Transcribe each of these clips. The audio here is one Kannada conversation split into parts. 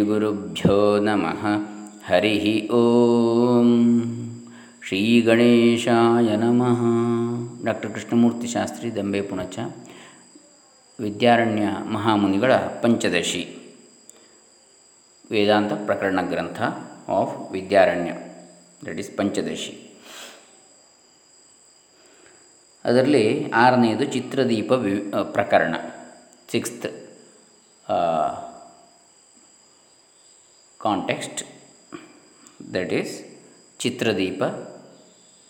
ಶ್ರೀಗುರುಭ್ಯೋ ನಮಃ ಹರಿ ಓಂ ಶ್ರೀ ಗಣೇಶಾಯ ನಮಃ doctor Krishnamurthy Shastri Dambe Punacha Vidyaranya ಮಹಾಮುನಿಗಳ Panchadashi. Vedanta prakarana grantha of Vidyaranya. That is Panchadashi. ಅದರಲ್ಲಿ ಆರನೆಯದು ಚಿತ್ರದೀಪ ವಿ ಪ್ರಕರಣ. Sixth context that is Chitradeepa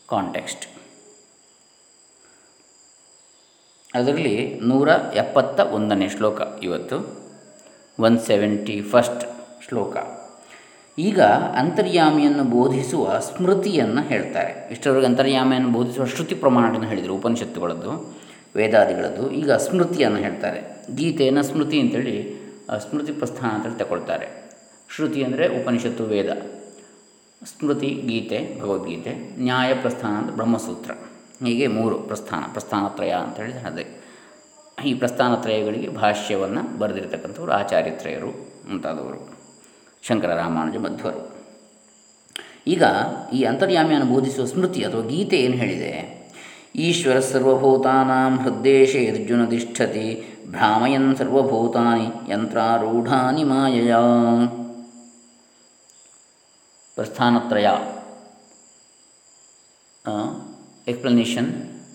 context ಅದರಲ್ಲಿ ನೂರ ಎಪ್ಪತ್ತ ಒಂದನೇ ಶ್ಲೋಕ ಇವತ್ತು ಒನ್ ಸೆವೆಂಟಿ ಫಸ್ಟ್ ಶ್ಲೋಕ. ಈಗ ಅಂತರ್ಯಾಮಿಯನ್ನು ಬೋಧಿಸುವ ಸ್ಮೃತಿಯನ್ನು ಹೇಳ್ತಾರೆ. ಇಷ್ಟರವರೆಗೆ ಅಂತರ್ಯಾಮಿಯನ್ನು ಬೋಧಿಸುವ ಶ್ರುತಿ ಪ್ರಮಾಣವನ್ನು ಹೇಳಿದರು ಉಪನಿಷತ್ತುಗಳದ್ದು, ವೇದಾದಿಗಳದ್ದು. ಈಗ ಸ್ಮೃತಿಯನ್ನು ಹೇಳ್ತಾರೆ. ಗೀತೆಯನ್ನು ಸ್ಮೃತಿ ಅಂತೇಳಿ ಸ್ಮೃತಿ ಪ್ರಸ್ಥಾನ ಅಂತೇಳಿ ತಗೊಳ್ತಾರೆ. ಶ್ರುತಿ ಅಂದರೆ ಉಪನಿಷತ್ತು ವೇದ. ಸ್ಮೃತಿ, ಗೀತೆ, ಭಗವದ್ಗೀತೆ, ನ್ಯಾಯ, ಪ್ರಸ್ಥಾನ ಅಂದರೆ ಬ್ರಹ್ಮಸೂತ್ರ. ಹೀಗೆ ಮೂರು ಪ್ರಸ್ಥಾನ, ಪ್ರಸ್ಥಾನತ್ರಯ ಅಂತೇಳಿ ಅದೇ. ಈ ಪ್ರಸ್ಥಾನತ್ರಯಗಳಿಗೆ ಭಾಷ್ಯವನ್ನು ಬರೆದಿರತಕ್ಕಂಥವ್ರು ಆಚಾರ್ಯತ್ರಯರು ಮುಂತಾದವರು. ಶಂಕರ, ರಾಮಾನುಜ, ಮಧ್ವರು. ಈಗ ಈ ಅಂತರ್ಯಾಮಿಯನ್ನು ಬೋಧಿಸುವ ಸ್ಮೃತಿ ಅಥವಾ ಗೀತೆ ಏನು ಹೇಳಿದೆ? ಈಶ್ವರ ಸರ್ವಭೂತಾನಾಂ ಹೃದ್ದೇಶೇ ಅರ್ಜುನ ತಿಷ್ಠತಿ ಭ್ರಾಮಯನ್ ಸರ್ವಭೂತಾನಿ ಯಂತ್ರಾರೂಢಾನಿ ಮಾಯಯ. Prasthanatraya explanation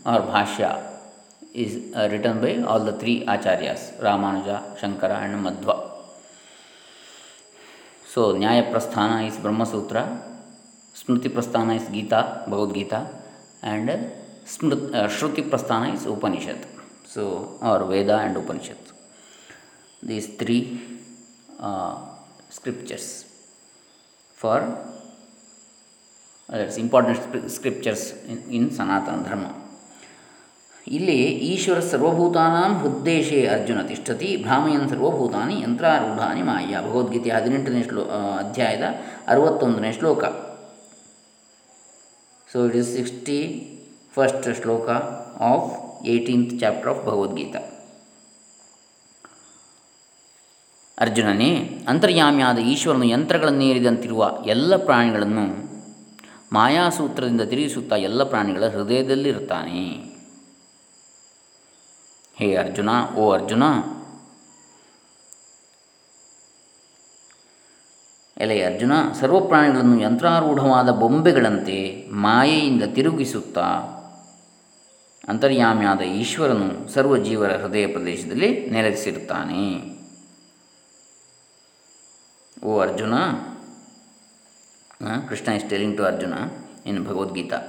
or bhashya is written by all the three acharyas Ramanuja Shankara and Madhva so nyaya prasthana is Brahmasutra smriti prasthana is Gita Bhagavadgita and ಸ್ಮೃತ್ shruti prasthana is Upanishad so or Veda and Upanishad these three scriptures for that's important scriptures in in Sanatana Dharma ಇಲ್ಲಿ ಈಶ್ವರ ಸರ್ವಭೂತಾನಾಂ ಹೃದ್ದೇಶೇ ಅರ್ಜುನ ತಿಷ್ಠತಿ ಭ್ರಾಮಯನ್ ಸರ್ವಭೂತಾನಿ ಯಂತ್ರಾರೂಢಾನಿ ಮಾಯ. ಭಗವದ್ಗೀತೆ ಹದಿನೆಂಟನೇ ಶ್ಲೋ ಅಧ್ಯಾಯದ ಅರವತ್ತೊಂದನೇ ಶ್ಲೋಕ. So it is sixty first shloka of eighteenth chapter of Bhagavadgita ಅರ್ಜುನನೇ, ಅಂತರ್ಯಾಮಿಯಾದ ಈಶ್ವರನು ಯಂತ್ರಗಳನ್ನೇರಿದಂತಿರುವ ಎಲ್ಲ ಪ್ರಾಣಿಗಳನ್ನು ಮಾಯಾಸೂತ್ರದಿಂದ ತಿರುಗಿಸುತ್ತಾ ಎಲ್ಲ ಪ್ರಾಣಿಗಳ ಹೃದಯದಲ್ಲಿರುತ್ತಾನೆ. ಹೇ ಅರ್ಜುನ, ಓ ಅರ್ಜುನ, ಎಲೆ ಅರ್ಜುನ, ಸರ್ವ ಪ್ರಾಣಿಗಳನ್ನು ಯಂತ್ರಾರೂಢವಾದ ಬೊಂಬೆಗಳಂತೆ ಮಾಯೆಯಿಂದ ತಿರುಗಿಸುತ್ತಾ ಅಂತರ್ಯಾಮಿಯಾದ ಈಶ್ವರನು ಸರ್ವ ಜೀವರ ಹೃದಯ ಪ್ರದೇಶದಲ್ಲಿ ನೆಲೆಸಿರುತ್ತಾನೆ. ಓ Arjuna Krishna is telling to Arjuna in Bhagavadgita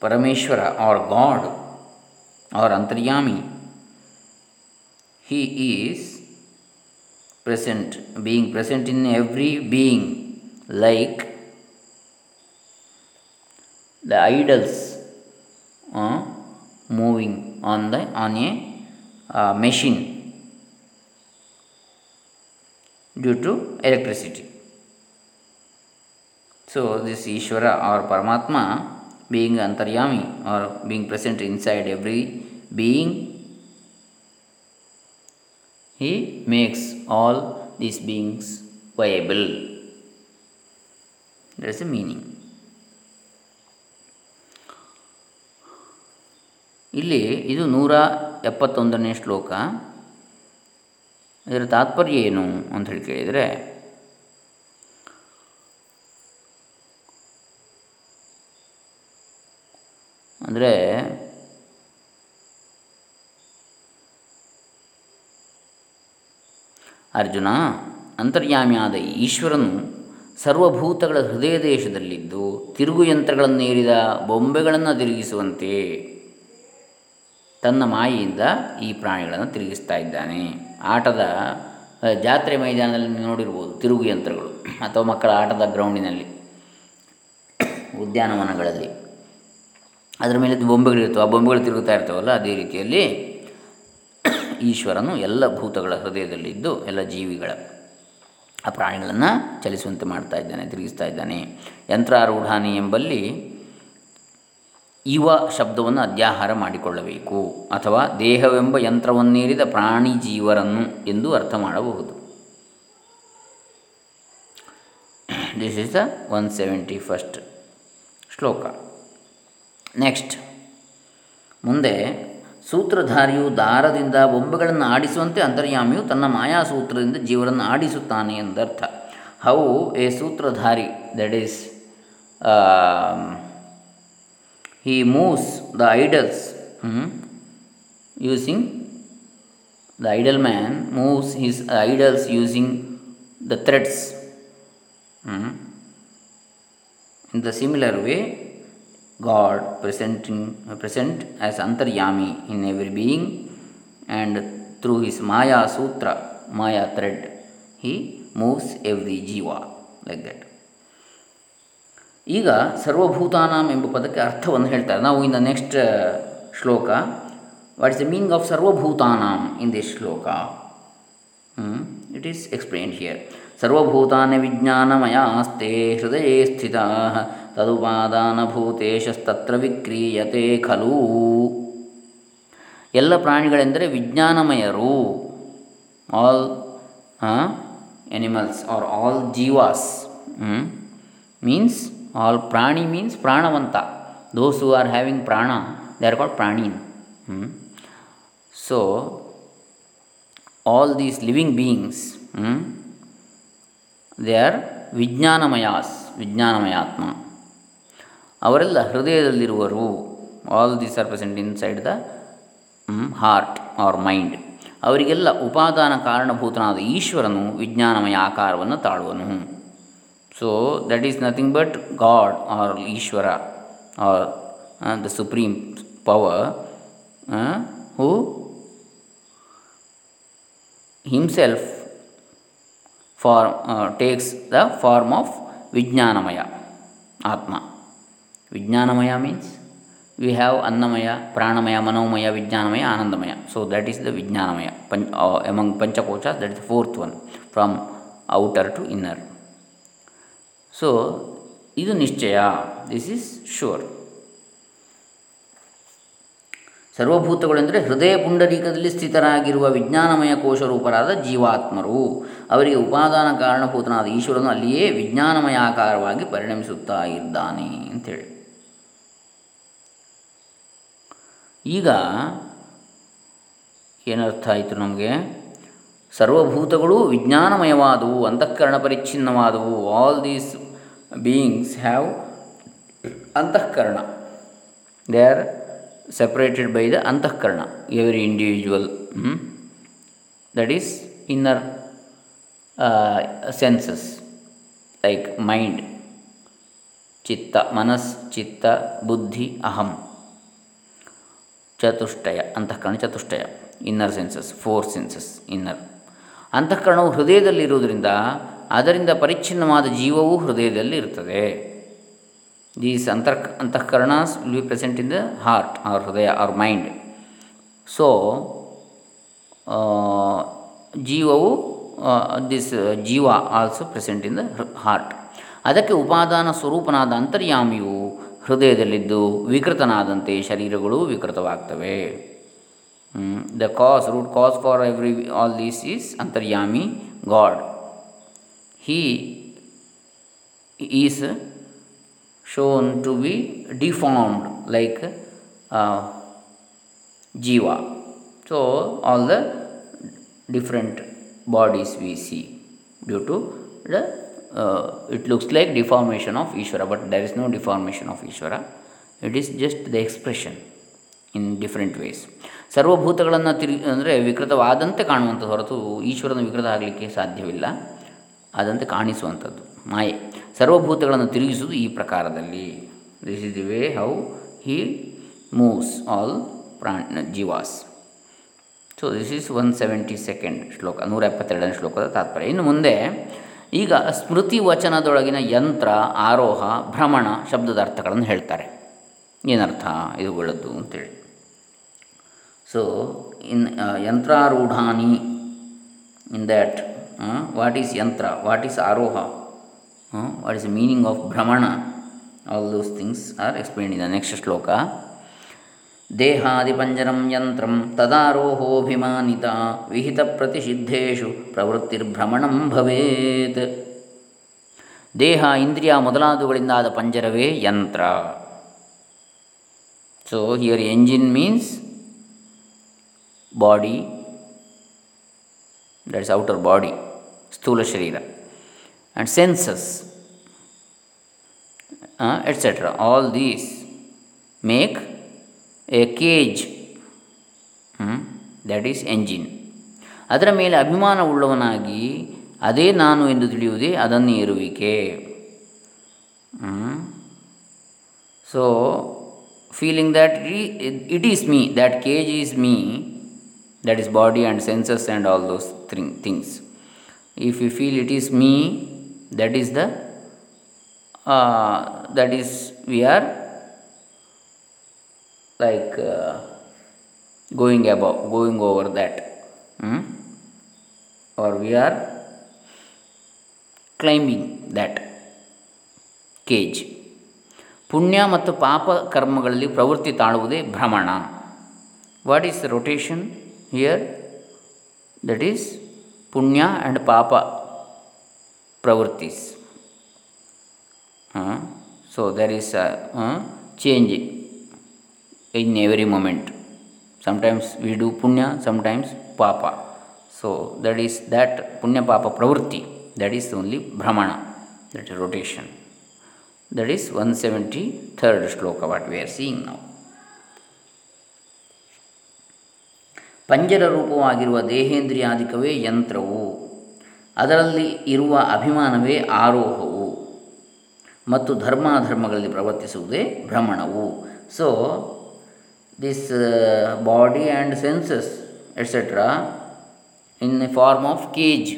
Parameshwara or God or Antaryami, He is present, being present in every being, like the idols uh, moving on the on a uh, machine due to electricity. So this Ishvara or Paramatma being antaryami or being present inside every being, he makes all these beings viable. There is a meaning. ಇಲ್ಲಿ ಇದು ನೂರ ಎಪ್ಪತ್ತೊಂದನೇ ಶ್ಲೋಕ. ಇದರ ತಾತ್ಪರ್ಯ ಏನು ಅಂತ ಹೇಳಿ ಕೇಳಿದರೆ, ಅಂದರೆ ಅರ್ಜುನ ಅಂತರ್ಯಾಮಿಯಾದ ಈಶ್ವರನು ಸರ್ವಭೂತಗಳ ಹೃದಯ ದೇಶದಲ್ಲಿದ್ದು ತಿರುಗು ಯಂತ್ರಗಳನ್ನೇರಿದ ಬೊಂಬೆಗಳನ್ನು ತಿರುಗಿಸುವಂತೆ ತನ್ನ ಮಾಯೆಯಿಂದ ಈ ಪ್ರಾಣಿಗಳನ್ನು ತಿರುಗಿಸ್ತಾ ಇದ್ದಾನೆ. ಆಟದ ಜಾತ್ರೆ ಮೈದಾನದಲ್ಲಿ ನೋಡಿರ್ಬೋದು ತಿರುಗು ಯಂತ್ರಗಳು ಅಥವಾ ಮಕ್ಕಳ ಆಟದ ಗ್ರೌಂಡಿನಲ್ಲಿ, ಉದ್ಯಾನವನಗಳಲ್ಲಿ. ಅದರ ಮೇಲೆ ಬೊಂಬೆಗಳಿರ್ತವೆ ಆ ಬೊಂಬೆಗಳು ತಿರುಗುತ್ತಾ ಇರ್ತವಲ್ಲ, ಅದೇ ರೀತಿಯಲ್ಲಿ ಈಶ್ವರನು ಎಲ್ಲ ಭೂತಗಳ ಹೃದಯದಲ್ಲಿದ್ದು ಎಲ್ಲ ಜೀವಿಗಳ ಆ ಪ್ರಾಣಿಗಳನ್ನು ಚಲಿಸುವಂತೆ ಮಾಡ್ತಾ ಇದ್ದಾನೆ, ತಿರುಗಿಸ್ತಾ ಇದ್ದಾನೆ. ಯಂತ್ರಾರೂಢಾನಿ ಎಂಬಲ್ಲಿ ಇವ ಶಬ್ದವನ್ನು ಅಧ್ಯಾಹಾರ ಮಾಡಿಕೊಳ್ಳಬೇಕು ಅಥವಾ ದೇಹವೆಂಬ ಯಂತ್ರವನ್ನೇರಿದ ಪ್ರಾಣಿ ಜೀವರನ್ನು ಎಂದು ಅರ್ಥ ಮಾಡಬಹುದು. This is the one seventy first shloka. Next ಮುಂದೆ, ಸೂತ್ರಧಾರಿಯು ದಾರದಿಂದ ಬೊಂಬೆಗಳನ್ನು ಆಡಿಸುವಂತೆ ಅಂತರ್ಯಾಮಿಯು ತನ್ನ ಮಾಯಾ ಸೂತ್ರದಿಂದ ಜೀವರನ್ನು ಆಡಿಸುತ್ತಾನೆ ಎಂದರ್ಥ. How a sutradhari that is he moves the idols hmm, using the idol man moves his idols using the threads hmm. in the similar way god presenting present as antaryami in every being and through his maya sutra maya thread he moves every jiva like that ಈಗ ಸರ್ವಭೂತಾನಾಂ ಎಂಬ ಪದಕ್ಕೆ ಅರ್ಥವನ್ನು ಹೇಳ್ತಾರೆ. ನಾವು in the next shloka. What is the meaning of sarvabhutanam in this shloka? It is explain here ಸರ್ವಭೂತಾನಿ ವಿಜ್ಞಾನಮಯಾಸ್ತೆ ಹೃದಯೇ ಸ್ಥಿತ, ತದುಪಾದಾನಭೂತೇಶಸ್ತತ್ರ ವಿಕ್ರೀಯತೆ ಖಲು. ಎಲ್ಲ ಪ್ರಾಣಿಗಳೆಂದರೆ ವಿಜ್ಞಾನಮಯರು. All animals are all jivas. Means all prani means pranavanta. Those who are having prana they are called pranin so all these living beings they are vijnanamayas vijnanamayatma ಅವರೆಲ್ಲ ಹೃದಯದಲ್ಲಿರುವರು. All these are present inside the heart or mind ಅವರಿಗೆಲ್ಲ ಉಪಾದಾನ ಕಾರಣಭೂತನಾದ ಈಶ್ವರನು ವಿಜ್ಞಾನಮಯ ಆಕಾರವನ್ನು ತಾಳುವನು. So, that is nothing but God or Ishvara or uh, the supreme power uh, who himself form, uh, takes the form of Vijnanamaya, Atma. Vijnanamaya means we have Annamaya, Pranamaya, Manomaya, Vijnanamaya, Anandamaya. So, that is the Vijnanamaya. Pan, uh, among Panchakochas, that is the fourth one from outer to inner. So ಇದು ನಿಶ್ಚಯ. ದಿಸ್ ಈಸ್ ಶೋರ್ ಸರ್ವಭೂತಗಳೆಂದರೆ ಹೃದಯ ಪುಂಡರೀಕದಲ್ಲಿ ಸ್ಥಿತರಾಗಿರುವ ವಿಜ್ಞಾನಮಯ ಕೋಶ ರೂಪರಾದ ಜೀವಾತ್ಮರು. ಅವರಿಗೆ ಉಪಾದಾನ ಕಾರಣಭೂತನಾದ ಈಶ್ವರನು ಅಲ್ಲಿಯೇ ವಿಜ್ಞಾನಮಯ ಆಕಾರವಾಗಿ ಪರಿಣಮಿಸುತ್ತಾ ಇದ್ದಾನೆ ಅಂಥೇಳಿ. ಈಗ ಏನರ್ಥ ಆಯಿತು ನಮಗೆ? ಸರ್ವಭೂತಗಳು ವಿಜ್ಞಾನಮಯವಾದವು, ಅಂತಃಕರಣ ಪರಿಚ್ಛಿನ್ನವಾದವು. All these beings have antahkarana. They are separated by the antahkarana. Every individual that is inner senses like mind chitta, manas, chitta, buddhi, aham. Chatushtaya, antahkarana chatushtaya. Inner senses four senses inner ಅಂತಃಕರಣವು ಹೃದಯದಲ್ಲಿರುವುದರಿಂದ ಅದರಿಂದ ಪರಿಚ್ಛಿನ್ನವಾದ ಜೀವವು ಹೃದಯದಲ್ಲಿ ಇರ್ತದೆ. ದೀಸ್ ಅಂತರ್ antahkaranas will be present in the heart or hridaya or mind so ಜೀವವು this jiva also present in the heart ಅದಕ್ಕೆ ಉಪಾದಾನ ಸ್ವರೂಪನಾದ ಅಂತರ್ಯಾಮಿಯು ಹೃದಯದಲ್ಲಿದ್ದು ವಿಕೃತನಾದಂತೆ ಶರೀರಗಳು ವಿಕೃತವಾಗ್ತವೆ. Hmm, the cause, root cause for every all this is Antaryami God. He is shown to be deformed like uh, Jiva. So all the different bodies we see due to the uh, it looks like deformation of Ishvara, but there is no deformation of Ishvara. It is just the expression in different ways. ಸರ್ವಭೂತಗಳನ್ನು ತಿರು ಅಂದರೆ ವಿಕೃತವಾದಂತೆ ಕಾಣುವಂಥದ್ದು ಹೊರತು ಈಶ್ವರನ ವಿಕೃತ ಆಗಲಿಕ್ಕೆ ಸಾಧ್ಯವಿಲ್ಲ. ಆದಂತೆ ಕಾಣಿಸುವಂಥದ್ದು ಮಾಯೆ. ಸರ್ವಭೂತಗಳನ್ನು ತಿರುಗಿಸುವುದು ಈ ಪ್ರಕಾರದಲ್ಲಿ. This is the way how he moves all prana, jivas. So this is one seventy second shloka ನೂರ ಎಪ್ಪತ್ತೆರಡನೇ ಶ್ಲೋಕದ ತಾತ್ಪರ್ಯ. ಇನ್ನು ಮುಂದೆ, ಈಗ ಸ್ಮೃತಿ ವಚನದೊಳಗಿನ ಯಂತ್ರ, ಆರೋಹ, ಭ್ರಮಣ, ಶಬ್ದದ ಅರ್ಥಗಳನ್ನು ಹೇಳ್ತಾರೆ. ಏನರ್ಥ? ಇವುಗಳದ್ದು ಅಂತೇಳಿ. So in yantrarudhani in that what is yantra what is aroha what is meaning of bhramana all those things are explain in the next shloka ದೇಹಾದಿಪಂಜರಂ ಯಂತ್ರಂ ತದಾರೋಹೋಭಿಮಾನಿತ ವಿಹಿತ ಪ್ರತಿಷಿದ್ಧೇಶು ಪ್ರವೃತ್ತಿರ್ಭ್ರಮಣಂ ಭವೇತ್ ದೇಹ ಇಂದ್ರಿಯ ಮೊದಲಾದವುಗಳಿಂದಾದ ಪಂಜರವೇ ಯಂತ್ರ so here engine means body that is outer body sthula sharira and senses etcetera all these make a cage that is engine ಅದರ ಮೇಲೆ ಅಭಿಮಾನವುಳ್ಳವನಾಗಿ, ಅದೇ ನಾನು ಎಂದು ತಿಳಿಯುವುದೇ ಅದನ್ನೇ ಇರುವಿಕೆ. So feeling that it is me that cage is me that is body and senses and all those thing- things if you feel it is me that is the uh, that is we are like uh, going above going over that hmm? or we are climbing that cage ಪುಣ್ಯ ಮತ್ತು ಪಾಪ ಕರ್ಮಗಳಲ್ಲಿ ಪ್ರವೃತ್ತಿ ತಾಳುವುದೇ ಭ್ರಮಣ what is rotation here that is punya and papa pravrtis. Uh, so there is a uh, change in every moment. Sometimes we do punya, sometimes papa. So that is that punya papa pravritti. That is only brahmana, that is rotation. That is 173rd sloka what we are seeing now. ಪಂಜರ ರೂಪವಾಗಿರುವ ದೇಹೇಂದ್ರಿಯಾಧಿಕವೇ ಯಂತ್ರವು. ಅದರಲ್ಲಿ ಇರುವ ಅಭಿಮಾನವೇ ಆರೋಹವು. ಮತ್ತು ಧರ್ಮಾಧರ್ಮಗಳಲ್ಲಿ ಪ್ರವರ್ತಿಸುವುದೇ ಭ್ರಮಣವು. So this body and senses etcetera in in form of cage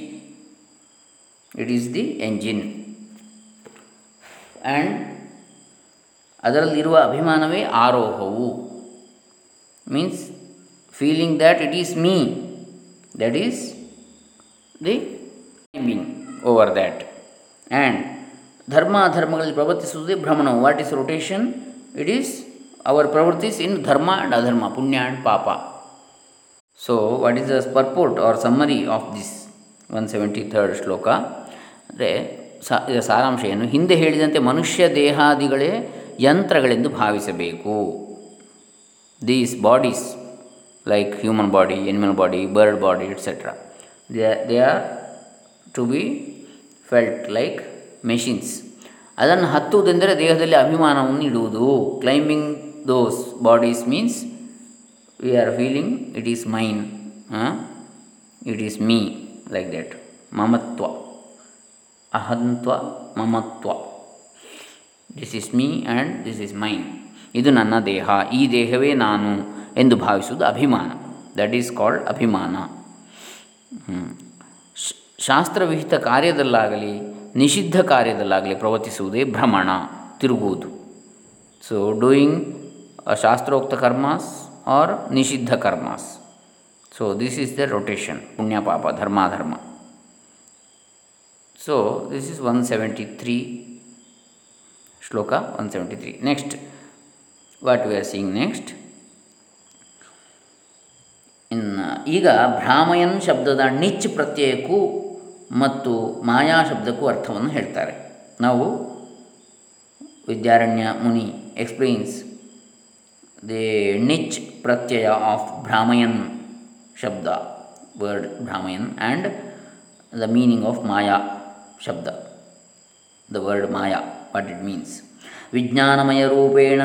it is the engine and ಅದರಲ್ಲಿರುವ ಅಭಿಮಾನವೇ ಆರೋಹವು. Means feeling that it is me that is the mean over that and dharma ಧರ್ಮಗಳಲ್ಲಿ ಪ್ರವರ್ತಿಸುವುದೇ ಭ್ರಮಣವು what is rotation it is our pravrittis in dharma and adharma punya and papa so what is the purport or summary of this one seventy third shloka ಅಂದರೆ ಸಾರಾಂಶ ಏನು ಹಿಂದೆ ಹೇಳಿದಂತೆ ಮನುಷ್ಯ ದೇಹಾದಿಗಳೇ ಯಂತ್ರಗಳೆಂದು ಭಾವಿಸಬೇಕು. These bodies like human body animal body bird body etcetera they they are to be felt like machines ಅದನ್ನು ಹತ್ತುವುದೆಂದರೆ ದೇಹದಲ್ಲಿ ಅಭಿಮಾನವನ್ನು ಇಡುವುದು climbing those bodies means we are feeling it is mine it is me like that mamatva ahantva mamatva this is me and this is mine ಇದು ನನ್ನ ದೇಹ. ಈ ದೇಹವೇ ನಾನು. ಎಂದು ಭಾವಿಸುವುದು ಅಭಿಮಾನ. That is called abhimana. ಶಾಸ್ತ್ರವಿಹಿತ ಕಾರ್ಯದಲ್ಲಾಗಲಿ, ನಿಷಿದ್ಧ ಕಾರ್ಯದಲ್ಲಾಗಲಿ ಪ್ರವರ್ತಿಸುವುದೇ ಭ್ರಮಣ, ತಿರುಗುವುದು. So doing shastrokta karmas or nishiddha karmas. So this is the rotation punya papa dharmadharma. So this is one seventy three shloka one seventy three next what we are seeing next ಇನ್ನು ಈಗ ಭ್ರಾಮಯನ್ ಶಬ್ದದ ನಿಚ್ ಪ್ರತ್ಯಯಕ್ಕೂ ಮತ್ತು ಮಾಯಾ ಶಬ್ದಕ್ಕೂ ಅರ್ಥವನ್ನು ಹೇಳ್ತಾರೆ. ನಾವು Vidyaranya Muni explains the nich pratyaya of bhramayan shabda, word bhramayan and the meaning of maya shabda. The word maya, what it means. ವಿಜ್ಞಾನಮಯ ರೂಪೇಣ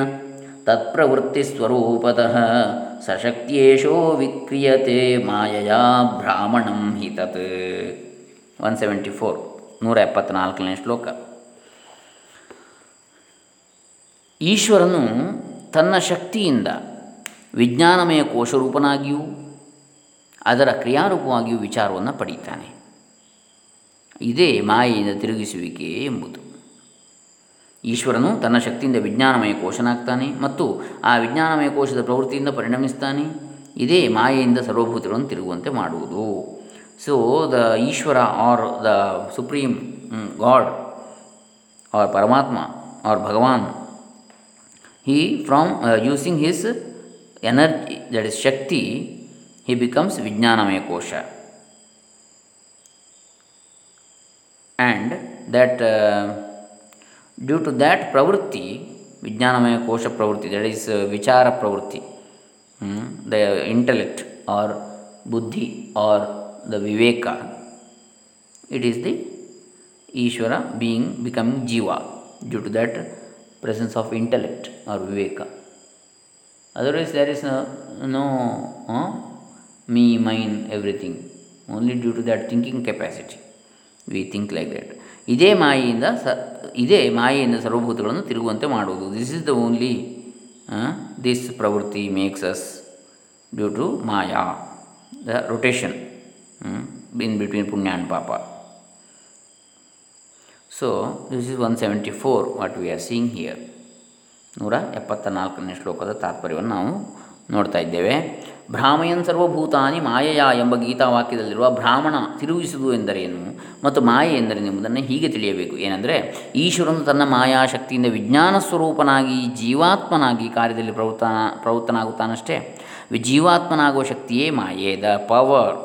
ತತ್ಪ್ರವೃತ್ತಿಸ್ವರೂಪತಃ ಸಶಕ್ತಿಯೇಷೋ ವಿಕ್ರಿಯತೆ ಮಾಯಯಾ ಬ್ರಾಹ್ಮಣಂ ಹಿತತ್ ಒನ್ ಸೆವೆಂಟಿ ಫೋರ್ ನೂರ ಎಪ್ಪತ್ನಾಲ್ಕನೇ ಶ್ಲೋಕ. ಈಶ್ವರನು ತನ್ನ ಶಕ್ತಿಯಿಂದ ವಿಜ್ಞಾನಮಯ ಕೋಶರೂಪನಾಗಿಯೂ ಅದರ ಕ್ರಿಯಾರೂಪವಾಗಿಯೂ ವಿಚಾರವನ್ನು ಪಡೆಯುತ್ತಾನೆ. ಇದೇ ಮಾಯೆಯಿಂದ ತಿರುಗಿಸುವಿಕೆ ಎಂಬುದು. ಈಶ್ವರನು ತನ್ನ ಶಕ್ತಿಯಿಂದ ವಿಜ್ಞಾನಮಯ ಕೋಶನಾಗ್ತಾನೆ ಮತ್ತು ಆ ವಿಜ್ಞಾನಮಯ ಕೋಶದ ಪ್ರವೃತ್ತಿಯಿಂದ ಪರಿಣಮಿಸ್ತಾನೆ. ಇದೇ ಮಾಯೆಯಿಂದ ಸರ್ವಭೂತಗಳನ್ನು ತಿರುಗುವಂತೆ ಮಾಡುವುದು. So the Ishwara or the supreme God or Paramatma or Bhagavan he from using his energy that is shakti he becomes vijnanamaya kosha and And due to that pravritti vijnanamaya kosha pravritti that is vichara pravritti the intellect or buddhi or the viveka it is the Ishwara being becoming jiva due to that presence of intellect or viveka. Otherwise, there is no, no uh, me, mine, everything, only due to that thinking capacity. We think like that. ಇದೇ ಮಾಯೆಯಿಂದ ಸ, ಇದೇ ಮಾಯೆಯಿಂದ ಸರ್ವಭೂತಗಳನ್ನು ತಿರುಗುವಂತೆ ಮಾಡುವುದು. This is the only this pravritti makes us due to maya the rotation in between punya and papa. So this is one seventy four what we are seeing here ನೂರ ಎಪ್ಪತ್ತ ನಾಲ್ಕನೇ ಶ್ಲೋಕದ ತಾತ್ಪರ್ಯವನ್ನು ನಾವು ನೋಡ್ತಾ ಇದ್ದೇವೆ. ಭ್ರಾಮಯನ್ ಸರ್ವಭೂತಾನಿ ಮಾಯಯ ಎಂಬ ಗೀತಾವಾಕ್ಯದಲ್ಲಿರುವ ಬ್ರಾಹ್ಮಣ ತಿರುಗಿಸುವುದು ಎಂದರೇನು ಮತ್ತು ಮಾಯೆ ಎಂದರೇನು ಎಂಬುದನ್ನು ಹೀಗೆ ತಿಳಿಯಬೇಕು. ಏನೆಂದರೆ, ಈಶ್ವರನು ತನ್ನ ಮಾಯಾಶಕ್ತಿಯಿಂದ ವಿಜ್ಞಾನ ಸ್ವರೂಪನಾಗಿ ಜೀವಾತ್ಮನಾಗಿ ಕಾರ್ಯದಲ್ಲಿ ಪ್ರವೃತ್ತ ಪ್ರವೃತ್ತನಾಗುತ್ತಾನಷ್ಟೇ. ಜೀವಾತ್ಮನಾಗುವ ಶಕ್ತಿಯೇ ಮಾಯೆ the power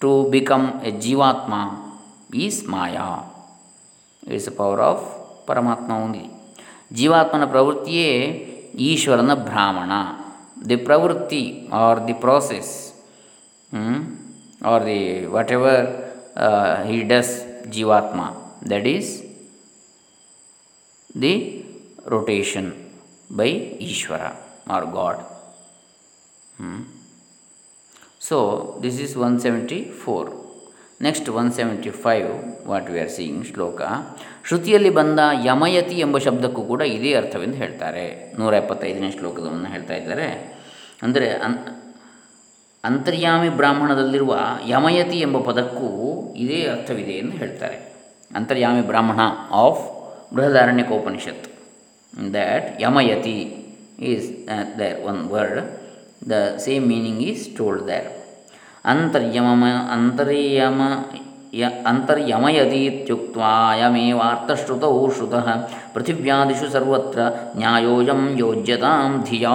to become a jivatma is maya. It's power of Paramatma only ಜೀವಾತ್ಮನ ಪ್ರವೃತ್ತಿಯೇ ಈಶ್ವರನ ಬ್ರಾಹ್ಮಣ. the pravritti or the process hmm, or the whatever uh, he does jivatma that is the rotation by Ishvara or God. Hmm. So, this is 174. Next one seventy five what we are seeing shloka ಶ್ರುತಿಯಲ್ಲಿ ಬಂದ ಯಮಯತಿ ಎಂಬ ಶಬ್ದಕ್ಕೂ ಕೂಡ ಇದೇ ಅರ್ಥವೆಂದು ಹೇಳ್ತಾರೆ ನೂರ ಎಪ್ಪತ್ತೈದನೇ ಶ್ಲೋಕದವನ್ನು ಹೇಳ್ತಾ ಇದ್ದಾರೆ ಅಂದರೆ ಅನ್ ಅಂತರ್ಯಾಮಿ ಬ್ರಾಹ್ಮಣದಲ್ಲಿರುವ ಯಮಯತಿ ಎಂಬ ಪದಕ್ಕೂ ಇದೇ ಅರ್ಥವಿದೆ ಎಂದು ಹೇಳ್ತಾರೆ Antaryami Brahmana of Brihadaranyakopanishad that yamayati is there one word the same meaning is told there antaryama antaryama, ಯ ಅಂತರ್ಯಮಯತೀತ್ಯುಕ್ತಯಮೇವಾರ್ಥಶ್ರುತೌ ಶ್ರುತಃ ಪೃಥಿವ್ಯಾದಿಷು ಸರ್ವತ್ರ ನ್ಯಾಯೋಯಂ ಯೋಜ್ಯತಾಂ ಧಿಯಾ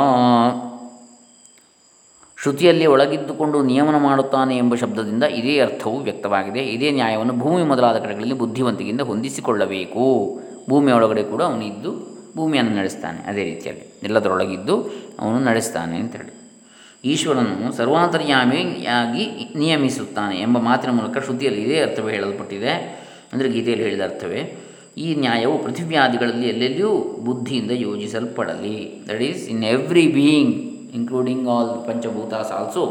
ಶ್ರುತಿಯಲ್ಲಿ ಒಳಗಿದ್ದುಕೊಂಡು ನಿಯಮನ ಮಾಡುತ್ತಾನೆ ಎಂಬ ಶಬ್ದದಿಂದ ಇದೇ ಅರ್ಥವು ವ್ಯಕ್ತವಾಗಿದೆ. ಇದೇ ನ್ಯಾಯವನ್ನು ಭೂಮಿ ಮೊದಲಾದ ಕಡೆಗಳಲ್ಲಿ ಬುದ್ಧಿವಂತಿಕೆಯಿಂದ ಹೊಂದಿಸಿಕೊಳ್ಳಬೇಕು. ಭೂಮಿಯೊಳಗಡೆ ಕೂಡ ಅವನಿದ್ದು ಭೂಮಿಯನ್ನು ನಡೆಸ್ತಾನೆ. ಅದೇ ರೀತಿಯಲ್ಲಿ ಎಲ್ಲದರೊಳಗಿದ್ದು ಅವನು ನಡೆಸ್ತಾನೆ ಅಂತೇಳಿ ಈಶ್ವರನು ಸರ್ವಾಂತರ್ಯಾಮಿಯಾಗಿ ನಿಯಮಿಸುತ್ತಾನೆ ಎಂಬ ಮಾತಿನ ಮೂಲಕ ಶ್ರುತಿಯಲ್ಲಿ ಇದೇ ಅರ್ಥವೇ ಹೇಳಲ್ಪಟ್ಟಿದೆ. ಅಂದರೆ ಗೀತೆಯಲ್ಲಿ ಹೇಳಿದ ಅರ್ಥವೇ, ಈ ನ್ಯಾಯವು ಪೃಥಿವ್ಯಾದಿಗಳಲ್ಲಿ ಎಲ್ಲೆಲ್ಲಿಯೂ ಬುದ್ಧಿಯಿಂದ ಯೋಜಿಸಲ್ಪಡಲಿ. That is in every being including all panchabhutas also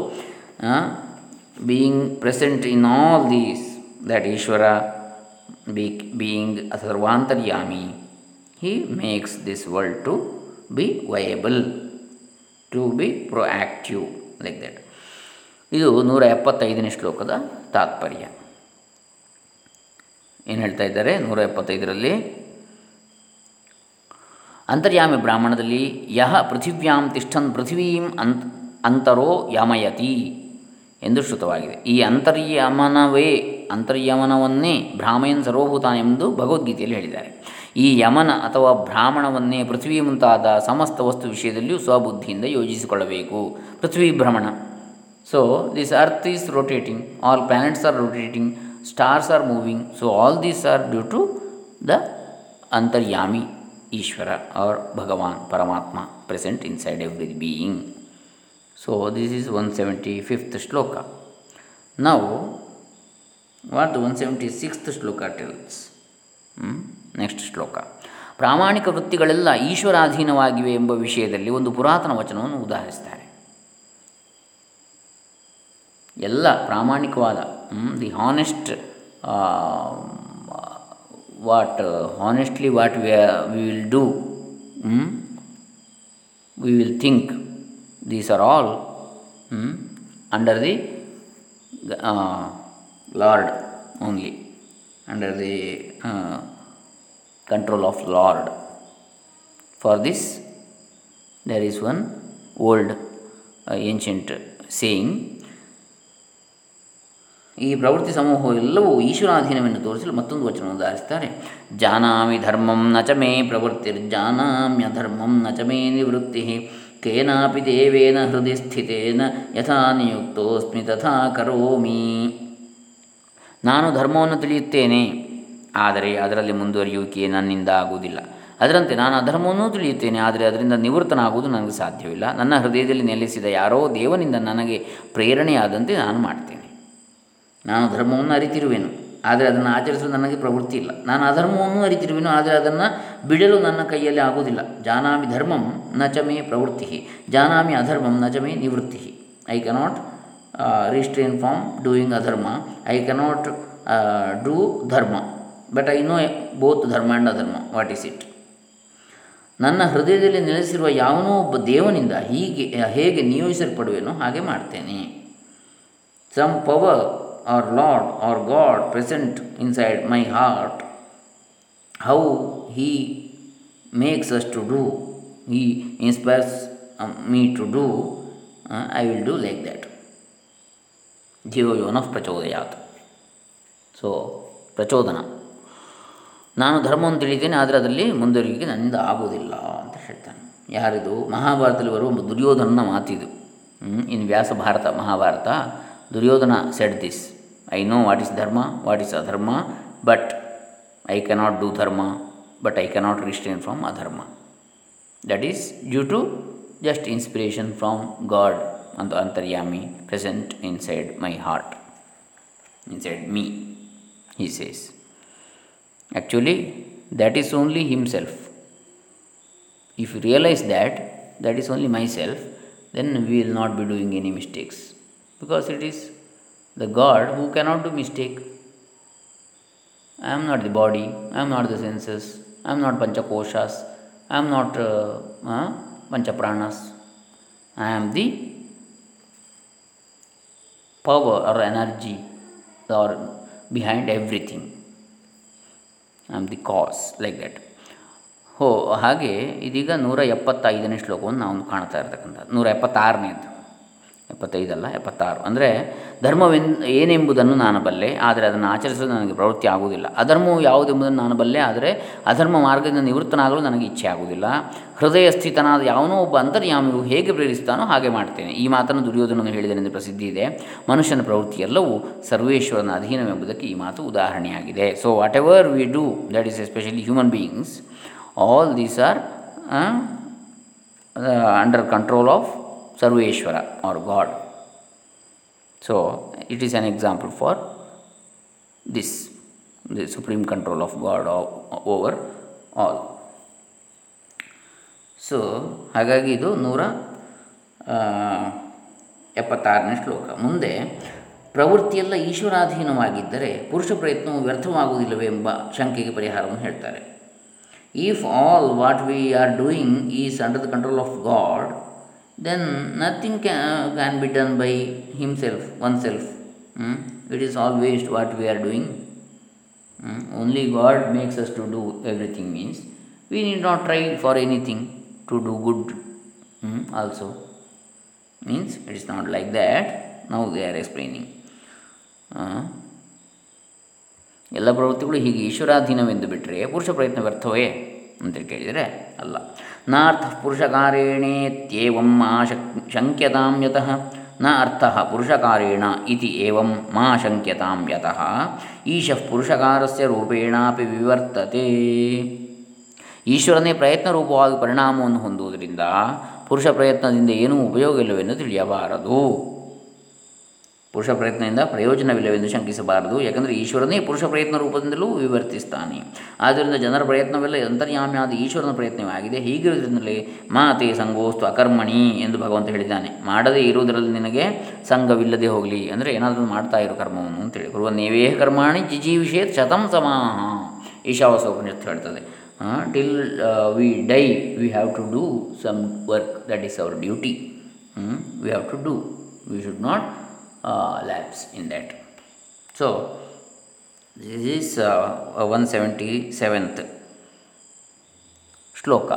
being present in all these that Ishwara be being sarvantaryami he makes this world to be viable to be proactive like that ಇದು ನೂರ ಎಪ್ಪತ್ತೈದನೇ ಶ್ಲೋಕದ ತಾತ್ಪರ್ಯ. ಏನು ಹೇಳ್ತಾ ಇದ್ದಾರೆ? ನೂರ ಎಪ್ಪತ್ತೈದರಲ್ಲಿ, ಅಂತರ್ಯಾಮಿ ಬ್ರಾಹ್ಮಣದಲ್ಲಿ ಯಹ ಪೃಥಿವ್ಯಾಂ ತಿಷ್ಠನ್ ಪೃಥಿವೀಂ ಅಂತ ಅಂತರೋ ಯಮಯತಿ ಎಂದು ಶ್ರುತವಾಗಿದೆ. ಈ ಅಂತರ್ಯಮನವೇ, ಅಂತರ್ಯಮನವನ್ನೇ ಬ್ರಾಹ್ಮಯನ್ ಎಂದು ಭಗವದ್ಗೀತೆಯಲ್ಲಿ ಹೇಳಿದ್ದಾರೆ. ಈ ಯಮನ ಅಥವಾ ಬ್ರಾಹ್ಮಣವನ್ನೇ ಪೃಥ್ವಿ ಮುಂತಾದ ಸಮಸ್ತ ವಸ್ತು ವಿಷಯದಲ್ಲಿಯೂ ಸ್ವಬುದ್ಧಿಯಿಂದ ಯೋಜಿಸಿಕೊಳ್ಳಬೇಕು. ಪೃಥ್ವಿ ಭ್ರಮಣ. So this earth is rotating all planets are rotating stars are moving so all these are due to the antaryami Ishwara or Bhagavan Paramatma present inside every being so this is one seventy fifth shloka ನಾವು what one seventy sixth shloka tells next shloka. ಪ್ರಾಮಾಣಿಕ ವೃತ್ತಿಗಳೆಲ್ಲ ಈಶ್ವರಾಧೀನವಾಗಿವೆ ಎಂಬ ವಿಷಯದಲ್ಲಿ ಒಂದು ಪುರಾತನ ವಚನವನ್ನು ಉದಾಹರಿಸ್ತಾರೆ. ಎಲ್ಲ ಪ್ರಾಮಾಣಿಕವಾದ the honest what honestly what we we will do we will think these are all under the Lord only under the control of Lord. For this, there is one old uh, ancient saying ಈ ಪ್ರವೃತ್ತಿ ಸಮೂಹವು ಎಲ್ಲವೂ ಈಶ್ವರಾಧೀನವೆಂದು ತೋರಿಸಲು ಮತ್ತೊಂದು ವಚನವನ್ನು ಧಾರಿಸ್ತಾರೆ ಜಾನಾಮಿ ಧರ್ಮಂ ನ ಚ ಮೇ ಪ್ರವೃತ್ತಿರ್ಜಾನಾಮ್ಯ ಧರ್ಮಂ ನ ಚ ಮೇ ನಿವೃತ್ತಿ ಕೇನಾಪಿ ದೇವೇನ ಹೃದಯ ಸ್ಥಿತೇನ ಯಥಾ ನಿಯುಕ್ತೋಸ್ಮಿ ತಥಾ ಕರೋಮಿ. ನಾನು ಧರ್ಮವನ್ನು ತಿಳಿಯುತ್ತೇನೆ. ಆದರೆ ಅದರಲ್ಲಿ ಮುಂದುವರಿಯುವಿಕೆ ನನ್ನಿಂದ ಆಗುವುದಿಲ್ಲ. ಅದರಂತೆ ನಾನು ಅಧರ್ಮವನ್ನು ತಿಳಿಯುತ್ತೇನೆ, ಆದರೆ ಅದರಿಂದ ನಿವೃತ್ತನಾಗುವುದು ನನಗೆ ಸಾಧ್ಯವಿಲ್ಲ. ನನ್ನ ಹೃದಯದಲ್ಲಿ ನೆಲೆಸಿದ ಯಾರೋ ದೇವನಿಂದ ನನಗೆ ಪ್ರೇರಣೆಯಾದಂತೆ ನಾನು ಮಾಡ್ತೇನೆ ನಾನು ಧರ್ಮವನ್ನು ಅರಿತಿರುವೆನು, ಆದರೆ ಅದನ್ನು ಆಚರಿಸಲು ನನಗೆ ಪ್ರವೃತ್ತಿ ಇಲ್ಲ. ನಾನು ಅಧರ್ಮವನ್ನು ಅರಿತಿರುವೆನು, ಆದರೆ ಅದನ್ನು ಬಿಡಲು ನನ್ನ ಕೈಯಲ್ಲಿ ಆಗುವುದಿಲ್ಲ. ಜಾನಾಮಿ ಧರ್ಮಂ ನ ಚ ಮೇ ಪ್ರವೃತ್ತಿ ಜಾನಾಮಿ ಅಧರ್ಮಂ ನ ಚ ಮೇ ನಿವೃತ್ತಿ I cannot restrain from doing adharma I cannot do dharma but I know both dharma and adharma what is it ನನ್ನ ಹೃದಯದಲ್ಲಿ ನೆಲೆಸಿರುವ ಯಾವನೋ ಒಬ್ಬ ದೇವನಿಂದ ಹೀಗೆ, ಹೇಗೆ ನಿಯೋಜಿಸಲ್ಪಡುವೆನೋ ಹಾಗೆ ಮಾಡ್ತೇನೆ. Some power or Lord or God present inside my heart how he makes us to do ಈ inspires me to do I will do like that ಧಿಯೋ ಯೋನಃ ಪ್ರಚೋದಯಾತ್ ಸೊ ಪ್ರಚೋದನ ನಾನು ಧರ್ಮವನ್ನು ತಿಳಿತೇನೆ, ಆದರೆ ಅದರಲ್ಲಿ ಮುಂದುವರಿಕೆ ನನ್ನಿಂದ ಆಗುವುದಿಲ್ಲ ಅಂತ ಹೇಳ್ತಾನೆ. ಯಾರಿದು? ಮಹಾಭಾರತದಲ್ಲಿ ಬರುವ ದುರ್ಯೋಧನನ ಮಾತಿದು. In Vyasa Bharata, Mahabharata. Duryodhana said this I know what is dharma what is adharma but I cannot do dharma but I cannot restrain from adharma. That is due to just inspiration from God ಅಂತ antaryami present inside my heart inside me he says. Actually, that is only himself. If you realize that, that is only myself, then we will not be doing any mistakes. Because it is the God who cannot do mistake. I am not the body, I am not the senses, I am not Panchakoshas, I am not uh, uh, Panchapranas. I am the power or energy or behind everything. Am the cause like that ಹೋ, ಹಾಗೆ ಇದೀಗ ನೂರ ಎಪ್ಪತ್ತೈದನೇ ಶ್ಲೋಕವನ್ನು ನಾವು ಕಾಣ್ತಾ ಇರ್ತಕ್ಕಂಥದ್ದು. ನೂರ ಎಪ್ಪತ್ತಾರನೇದು ಎಪ್ಪತ್ತೈದಲ್ಲ, ಎಪ್ಪತ್ತಾರು. ಅಂದರೆ ಧರ್ಮವೆನ್, ಏನೆಂಬುದನ್ನು ನಾನು ಬಲ್ಲೆ, ಆದರೆ ಅದನ್ನು ಆಚರಿಸಲು ನನಗೆ ಪ್ರವೃತ್ತಿ ಆಗುವುದಿಲ್ಲ. ಅಧರ್ಮವು ಯಾವುದೆಂಬುದನ್ನು ನಾನು ಬಲ್ಲೆ, ಆದರೆ ಅಧರ್ಮ ಮಾರ್ಗದಿಂದ ನಿವೃತ್ತನಾಗಲು ನನಗೆ ಇಚ್ಛೆ ಆಗುವುದಿಲ್ಲ. ಹೃದಯ ಸ್ಥಿತನಾದ ಯಾವನೋ ಒಬ್ಬ ಅಂತರ್ಯಾಮಿಯು ಹೇಗೆ ಪ್ರೇರಿಸ್ತಾನೋ ಹಾಗೆ ಮಾಡ್ತೇನೆ. ಈ ಮಾತನ್ನು ದುರ್ಯೋಧನನು ಹೇಳಿದನೆಂದು ಪ್ರಸಿದ್ಧಿ ಇದೆ. ಮನುಷ್ಯನ ಪ್ರವೃತ್ತಿ ಎಲ್ಲವೂ ಸರ್ವೇಶ್ವರನ ಅಧೀನವೆಂಬುದಕ್ಕೆ ಈ ಮಾತು ಉದಾಹರಣೆಯಾಗಿದೆ. So whatever we do that is especially human beings all these are under control of Sarveshwara or God. So, it is an example for this the supreme control of God over all. So ಹಾಗಾಗಿ ಇದು ನೂರ ಎಪ್ಪತ್ತಾರನೇ ಶ್ಲೋಕ ಮುಂದೆ ಪ್ರವೃತ್ತಿಯೆಲ್ಲ ಈಶ್ವರಾಧೀನವಾಗಿದ್ದರೆ ಪುರುಷ ಪ್ರಯತ್ನವು ವ್ಯರ್ಥವಾಗುವುದಿಲ್ಲವೇ ಎಂಬ ಶಂಕೆಗೆ ಪರಿಹಾರವನ್ನು ಹೇಳ್ತಾರೆ if all what we are doing is under the control of God then nothing can, can be done by himself, oneself. Hmm? It is all waste what we are doing. Hmm? Only God makes us to do everything means we need not try for anything to do good hmm? also. Means it is not like that. Now they are explaining. ಎಲ್ಲ ಪ್ರವೃತ್ತಿಗಳು ಹೀಗೆ ಈಶ್ವರಾಧೀನವೆಂದು ಬಿಟ್ಟರೆ ಪುರುಷ ಪ್ರಯತ್ನ ವ್ಯರ್ಥವೇ ಅಂತ ಕೇಳಿದರೆ ಅಲ್ಲ ನಾರ್ಥ ಪುರುಷಕಾರೇಣೇತ್ಯೇವಂ ಮಾ ಶಕ್ ಶಂಕ್ಯತಾಂ ಯತಃ. ನ ಅರ್ಥ ಪುರುಷಕಾರೇಣ ಇತಿ ಏವಂ ಮಾ ಶಂಕ್ಯತಾಂ ಯತಃ. ಈಶಃ ಪುರುಷಕಾರಸ್ಯ ರೂಪೇಣಾಪಿ ವಿವರ್ತತೆ. ಈಶ್ವರನೇ ಪ್ರಯತ್ನ ರೂಪವಾಗಿ ಪರಿಣಾಮವನ್ನು ಹೊಂದುವುದರಿಂದ ಪುರುಷ ಪ್ರಯತ್ನದಿಂದ ಏನೂ ಉಪಯೋಗವಿಲ್ಲವೆಂದು ತಿಳಿಯಬಾರದು. ಪುರುಷ ಪ್ರಯತ್ನದಿಂದ ಪ್ರಯೋಜನವಿಲ್ಲವೆಂದು ಶಂಕಿಸಬಾರದು. ಯಾಕಂದರೆ ಈಶ್ವರನೇ ಪುರುಷ ಪ್ರಯತ್ನ ರೂಪದಿಂದಲೂ ವಿವರ್ತಿಸ್ತಾನೆ. ಆದ್ದರಿಂದ ಜನರ ಪ್ರಯತ್ನವೆಲ್ಲ ಅಂತರ್ಯಾಮ್ಯಾದ ಈಶ್ವರನ ಪ್ರಯತ್ನವೇ ಆಗಿದೆ. ಹೀಗಿರುವುದರಿಂದಲೇ ಮಾತೆ ಸಂಗೋಸ್ತು ಅಕರ್ಮಣಿ ಎಂದು ಭಗವಂತ ಹೇಳಿದ್ದಾನೆ. ಮಾಡದೇ ಇರುವುದರಲ್ಲಿ ನಿನಗೆ ಸಂಘವಿಲ್ಲದೆ ಹೋಗಲಿ. ಅಂದರೆ ಏನಾದರೂ ಮಾಡ್ತಾ ಇರೋ ಕರ್ಮವನ್ನು ಅಂತೇಳಿ. ಕುರುವ ನೇವೇ ಕರ್ಮಾಣಿ ಜಿಜೀವಿಷೇತ್ ಶತಂ ಸಮಾಹ. ಈಶಾವಾಸ ಉಪನಿಷತ್ತು ಹೇಳ್ತದೆ till we die, we have to do some work that is our duty. We have to do. We should not uh, in in so So, is one seventy 177th shloka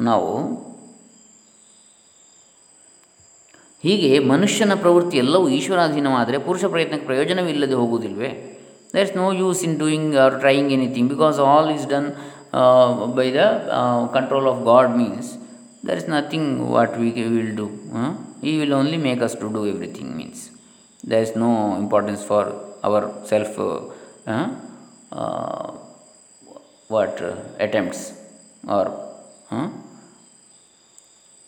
ನಾವು ಹೀಗೆ ಮನುಷ್ಯನ ಪ್ರವೃತ್ತಿ ಎಲ್ಲವೂ ಈಶ್ವರಾಧೀನವಾದರೆ ಪುರುಷ ಪ್ರಯತ್ನಕ್ಕೆ ಪ್ರಯೋಜನವಿಲ್ಲದೆ ಹೋಗುವುದಿಲ್ವೇ? There is no use in doing or trying anything because all is done by the control of God means there is nothing what we will do he will only make us to do everything means there is no importance for our self what attempts are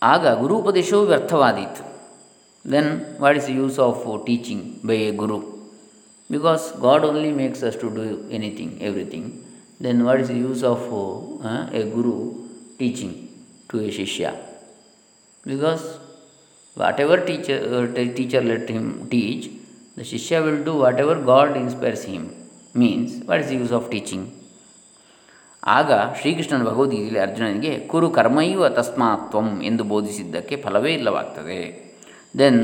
ಆಗ ಗುರು ಉಪದೇಶವು ವ್ಯರ್ಥವಾದೀತು then what is use of teaching by a guru because God only makes us to do anything everything then what is use of a guru teaching to a shishya. Because whatever teacher teacher let him teach the shishya will do whatever God inspires him means what is use of teaching ಆಗ ಶ್ರೀಕೃಷ್ಣನ ಭಗವದ್ಗೀತೆಯಲ್ಲಿ ಅರ್ಜುನನಿಗೆ ಕುರು ಕರ್ಮೈವ ತಸ್ಮಾತ್ವಂ ಎಂದು ಬೋಧಿಸಿದ್ದಕ್ಕೆ ಫಲವೇ ಇಲ್ಲವಾಗ್ತದೆ. Then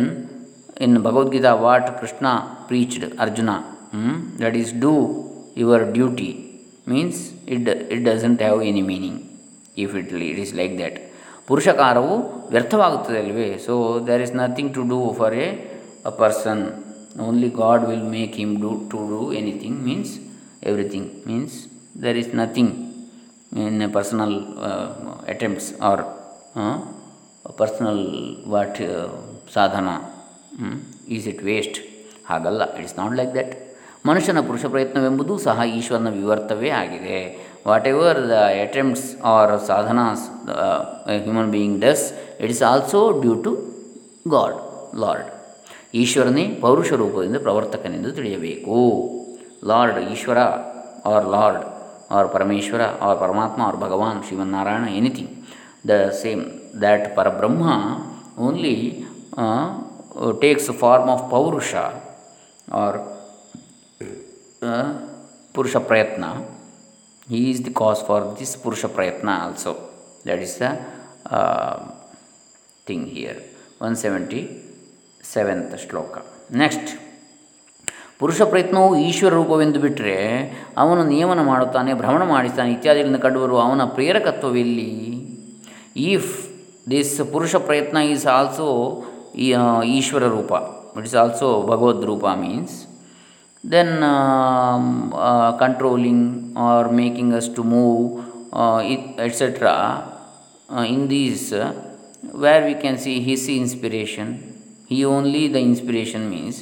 in Bhagavadgita what Krishna preached Arjuna that is do your duty means it it doesn't have any meaning if it it is like that ಪುರುಷಕಾರವು ವ್ಯರ್ಥವಾಗುತ್ತದೆ ಅಲ್ವೇ so there is nothing to do for a uh person only God will make him do to do anything means everything means there is nothing in a personal uh, attempts or uh, personal what uh, sadhana hmm? is it waste. ಹಾಗಲ್ಲ ಇಟ್ಸ್ ನಾಟ್ ಲೈಕ್ ದಟ್ ಮನುಷ್ಯನ ಪುರುಷ ಪ್ರಯತ್ನವೆಂಬುದು ಸಹ ಈಶ್ವರನ ವಿವರ್ತವೇ ಆಗಿದೆ. Whatever the attempts or sadhanas human being does it is also due to God lord ಈಶ್ವರನೇ ಪೌರುಷ ರೂಪದಿಂದ ಪ್ರವರ್ತಕನೆಂದು ತಿಳಿಯಬೇಕು. Lord Ishwara or lord or Parameshwara or Paramatma or Bhagavan, Shriman Narayana anything the same that Parabrahma only takes form of paurusha form of prayatna he is the cause for this purusha prayatna also that is the thing here one seventy seventh shloka here. 177th shloka. Next. ಪುರುಷ ಪ್ರಯತ್ನವು ಈಶ್ವರ ರೂಪವೆಂದು ಬಿಟ್ಟರೆ ಅವನು ನಿಯಮನ ಮಾಡುತ್ತಾನೆ, ಭ್ರಮಣ ಮಾಡಿಸ್ತಾನೆ ಇತ್ಯಾದಿಗಳಿಂದ ಕಂಡುಬರುವ ಅವನ ಪ್ರೇರಕತ್ವವೆಲ್ಲಿ if this purusha prayatna is also Ishwara rupa it is also Bhagavad rupa means then controlling or making us to move it etcetera in these where we can see his inspiration he only the inspiration means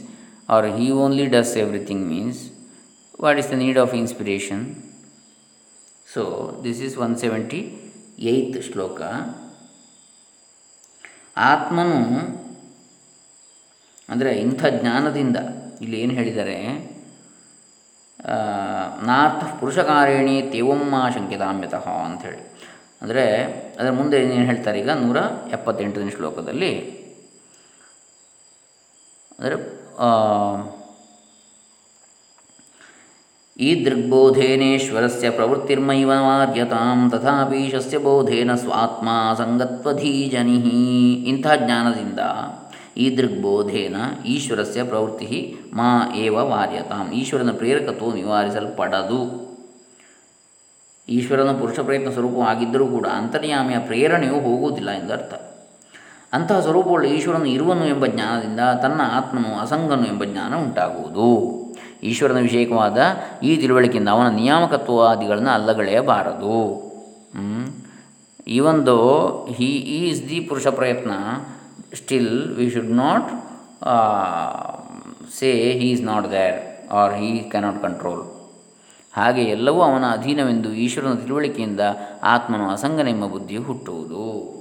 or he only does everything means what is the need of inspiration so this is 178th shloka ಆತ್ಮನು ಅಂದರೆ ಇಂಥ ಜ್ಞಾನದಿಂದ ಇಲ್ಲಿ ಏನು ಹೇಳಿದ್ದಾರೆ ನಾರ್ಥ ಪುರುಷಕಾರೇಣಿ ತೇವಮ್ಮ ಶಂಕಿತಾಮ್ಯತಃ ಅಂಥೇಳಿ ಅಂದರೆ ಅದರ ಮುಂದೆ ಏನು ಹೇಳ್ತಾರೆ ಈಗ ನೂರ ಎಪ್ಪತ್ತೆಂಟನೇ ಶ್ಲೋಕದಲ್ಲಿ. ಅಂದರೆ ಈ ಪ್ರವೃತ್ತಿರ್ಮೈವ ಮಾರ್ಯತಾಂ ತಥಾಪೀಶಸ್ಯ ಬೋಧೇನ ಸ್ವಾತ್ಮ ಸಂಗತ್ವಧೀಜನಿ ಇಂಥ ಜ್ಞಾನದಿಂದ ಈದೃಗ್ಬೋಧೇನ ಈಶ್ವರಸ್ಯ ಪ್ರವೃತ್ತಿ ಮಾ ಏವ ವಾರ್ಯತಾಂ. ಈಶ್ವರನ ಪ್ರೇರಕತ್ವವು ನಿವಾರಿಸಲ್ಪಡದು. ಈಶ್ವರನ ಪುರುಷ ಪ್ರಯತ್ನ ಸ್ವರೂಪವಾಗಿದ್ದರೂ ಕೂಡ ಅಂತರ್ಯಾಮಿಯ ಪ್ರೇರಣೆಯು ಹೋಗುವುದಿಲ್ಲ ಎಂದರ್ಥ. ಅಂತಹ ಸ್ವರೂಪವುಳ್ಳ ಈಶ್ವರನು ಇರುವನು ಎಂಬ ಜ್ಞಾನದಿಂದ ತನ್ನ ಆತ್ಮನು ಅಸಂಗನು ಎಂಬ ಜ್ಞಾನ ಉಂಟಾಗುವುದು. ಈಶ್ವರನ ವಿಷಯಕವಾದ ಈ ತಿಳುವಳಿಕೆಯಿಂದ ಅವನ ನಿಯಾಮಕತ್ವಾದಿಗಳನ್ನು ಅಲ್ಲಗಳೆಯಬಾರದು. ಈ ಒಂದು ಹಿ is the purusha prayatna still we should not say he is not there or he cannot control ಹಾಗೆ ಎಲ್ಲವೂ ಅವನ ಅಧೀನವೆಂದು ಈಶ್ವರನ ತಿಳುವಳಿಕೆಯಿಂದ ಆತ್ಮನು ಅಸಂಗನೆಂಬ ಬುದ್ಧಿಯು ಹುಟ್ಟುವುದು.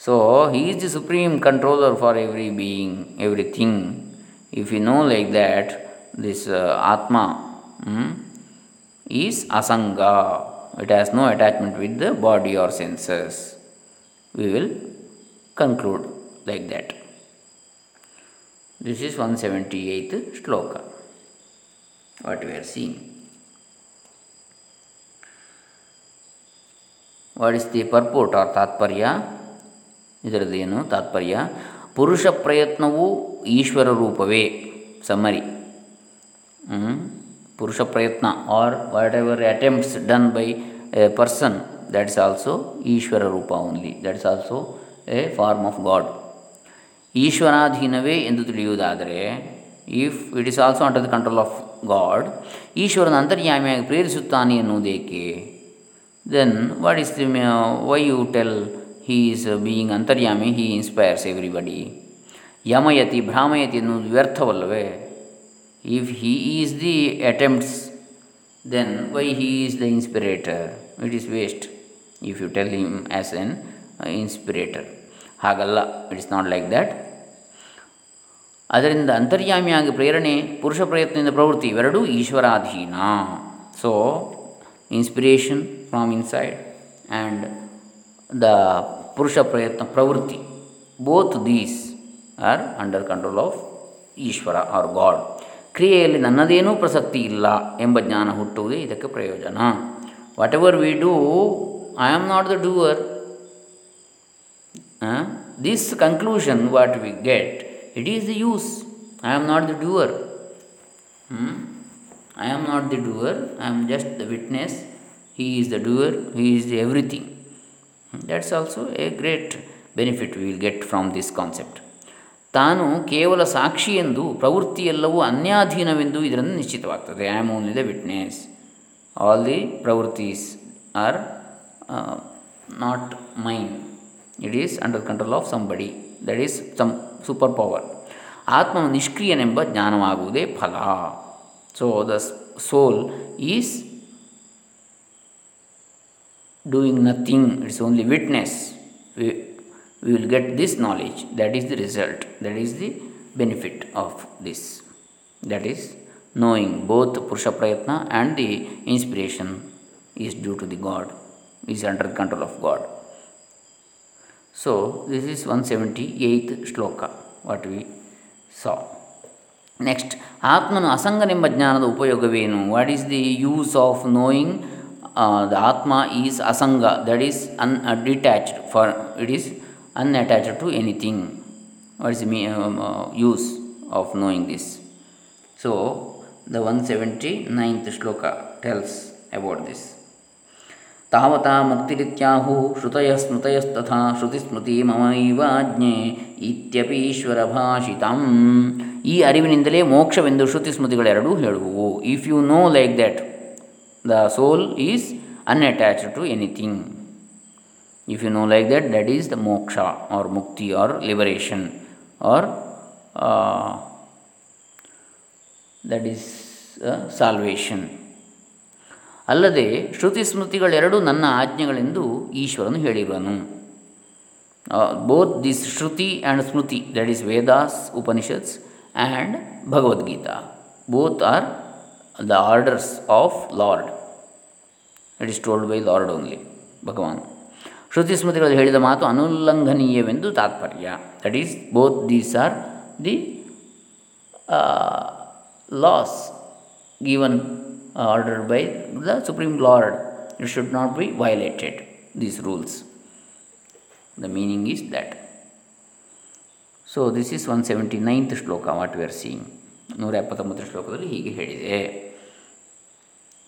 So he is the supreme controller for every being everything if you know like that this atma is asanga it has no attachment with the body or senses we will We will conclude like that. This is 178th shloka. What we are seeing. What is the purport or tatparya? ಇದರದ್ದೇನು ತಾತ್ಪರ್ಯ ಪುರುಷ ಪ್ರಯತ್ನವು ಈಶ್ವರ ರೂಪವೇ summary purusha prayatna or whatever attempts done by a person that is also Ishwara rupa only that is also a form of God ಈಶ್ವರಾಧೀನವೇ ಎಂದು ತಿಳಿಯುವುದಾದರೆ if it is also under the control of God ಈಶ್ವರನ ಅಂತರ್ಯಾಮಿಯಾಗಿ ಪ್ರೇರಿಸುತ್ತಾನೆ ಎನ್ನುವುದೇಕೆ? Then what is the why you tell he is being antaryami he inspires everybody yamayati, ಭ್ರಾಮಯತಿ ಎನ್ನುವುದು ವ್ಯರ್ಥವಲ್ಲವೇ? If he is the attempts then why he is the inspirator? it is waste if you tell him as an inspirator ಹಾಗಲ್ಲ ಇಟ್ಸ್ ನಾಟ್ ಲೈಕ್ ದ್ಯಾಟ್ ಅದರಿಂದ ಅಂತರ್ಯಾಮಿಯಾಗಿ ಪ್ರೇರಣೆ, ಪುರುಷ ಪ್ರಯತ್ನದಿಂದ ಪ್ರವೃತ್ತಿ ಇವೆರಡೂ ಈಶ್ವರಾಧೀನ. So inspiration from inside and the purusha prayatna pravritti. Both these are under control of Ishwara or God ಕ್ರಿಯೆಯಲ್ಲಿ ನನ್ನದೇನೂ ಪ್ರಸಕ್ತಿ ಇಲ್ಲ ಎಂಬ ಜ್ಞಾನ ಹುಟ್ಟುವುದೇ ಇದಕ್ಕೆ ಪ್ರಯೋಜನ. Whatever we do I am not the doer this conclusion what we get it is the use I am not the doer I am not the doer I am just the witness he is the doer he is the everything that's also a great benefit will get from this concept ತಾನು ಕೇವಲ ಸಾಕ್ಷಿ ಎಂದು, ಪ್ರವೃತ್ತಿ ಎಲ್ಲವೂ ಅನ್ಯಾಧೀನವೆಂದು ಇದರಿಂದ ನಿಶ್ಚಿತವಾಗ್ತದೆ. I am only the witness all the pravrittis are not mind it is under control of somebody that is some super power ಆತ್ಮನು ನಿಷ್ಕ್ರಿಯನೆಂಬ ಜ್ಞಾನವಾಗುವುದೇ ಫಲ so the soul is doing nothing it's only witness we will get this knowledge that is the result that is the benefit of this that is knowing both purusha prayatna and the inspiration is due to the god is under the control of god so this is 178th shloka what we saw next ಆತ್ಮನು ಅಸಂಗನೆಂಬ ಜ್ಞಾನದ ಉಪಯೋಗವೇನು what is the use of knowing the atma is asanga that is undetached for it is unattached to anything. What is the me- um, uh, use of knowing this? So, the 179th shloka tells about this. ತಾವತಾ ಮುಕ್ತಿರಿತ್ಯಾಹು ಶ್ರುತಯ ಸ್ಮೃತಯಸ್ತಥಾ ಶ್ರುತಿಸ್ಮೃತಿ ಮಮೈವಾಜ್ಞೆ ಇತ್ಯಪಿ ಈಶ್ವರ ಭಾಷಿತಂ ಈ ಅರಿವಿನಿಂದಲೇ ಮೋಕ್ಷವೆಂದು ಶ್ರುತಿ ಸ್ಮೃತಿಗಳೆರಡೂ ಹೇಳುವು if you know like that the soul is unattached to anything if you know like that that is the moksha or mukti or liberation or uh, that is uh, salvation. ಅಲ್ಲದೆ ಶ್ರುತಿ ಸ್ಮೃತಿಗಳೆರಡೂ ನನ್ನ ಆಜ್ಞೆಗಳೆಂದು ಈಶ್ವರನು ಹೇಳಿರುವನು. Both this shruti and smriti that is Vedas Upanishads and Bhagavad Gita both are the orders of lord it is told by lord only Bhagavan ಶ್ರುತಿ ಸ್ಮೃತಿಗಳಲ್ಲಿ ಹೇಳಿದ ಮಾತು ಅನುಲ್ಲಂಘನೀಯವೆಂದು ತಾತ್ಪರ್ಯ. That is both these are the laws given order by the supreme lord it should not be violated these rules the meaning is that so this is one seventy ninth shloka what we are seeing ನೂರ ಎಪ್ಪತ್ತೊಂಬತ್ತರ ಶ್ಲೋಕದಲ್ಲಿ ಹೀಗೆ ಹೇಳಿದೆ.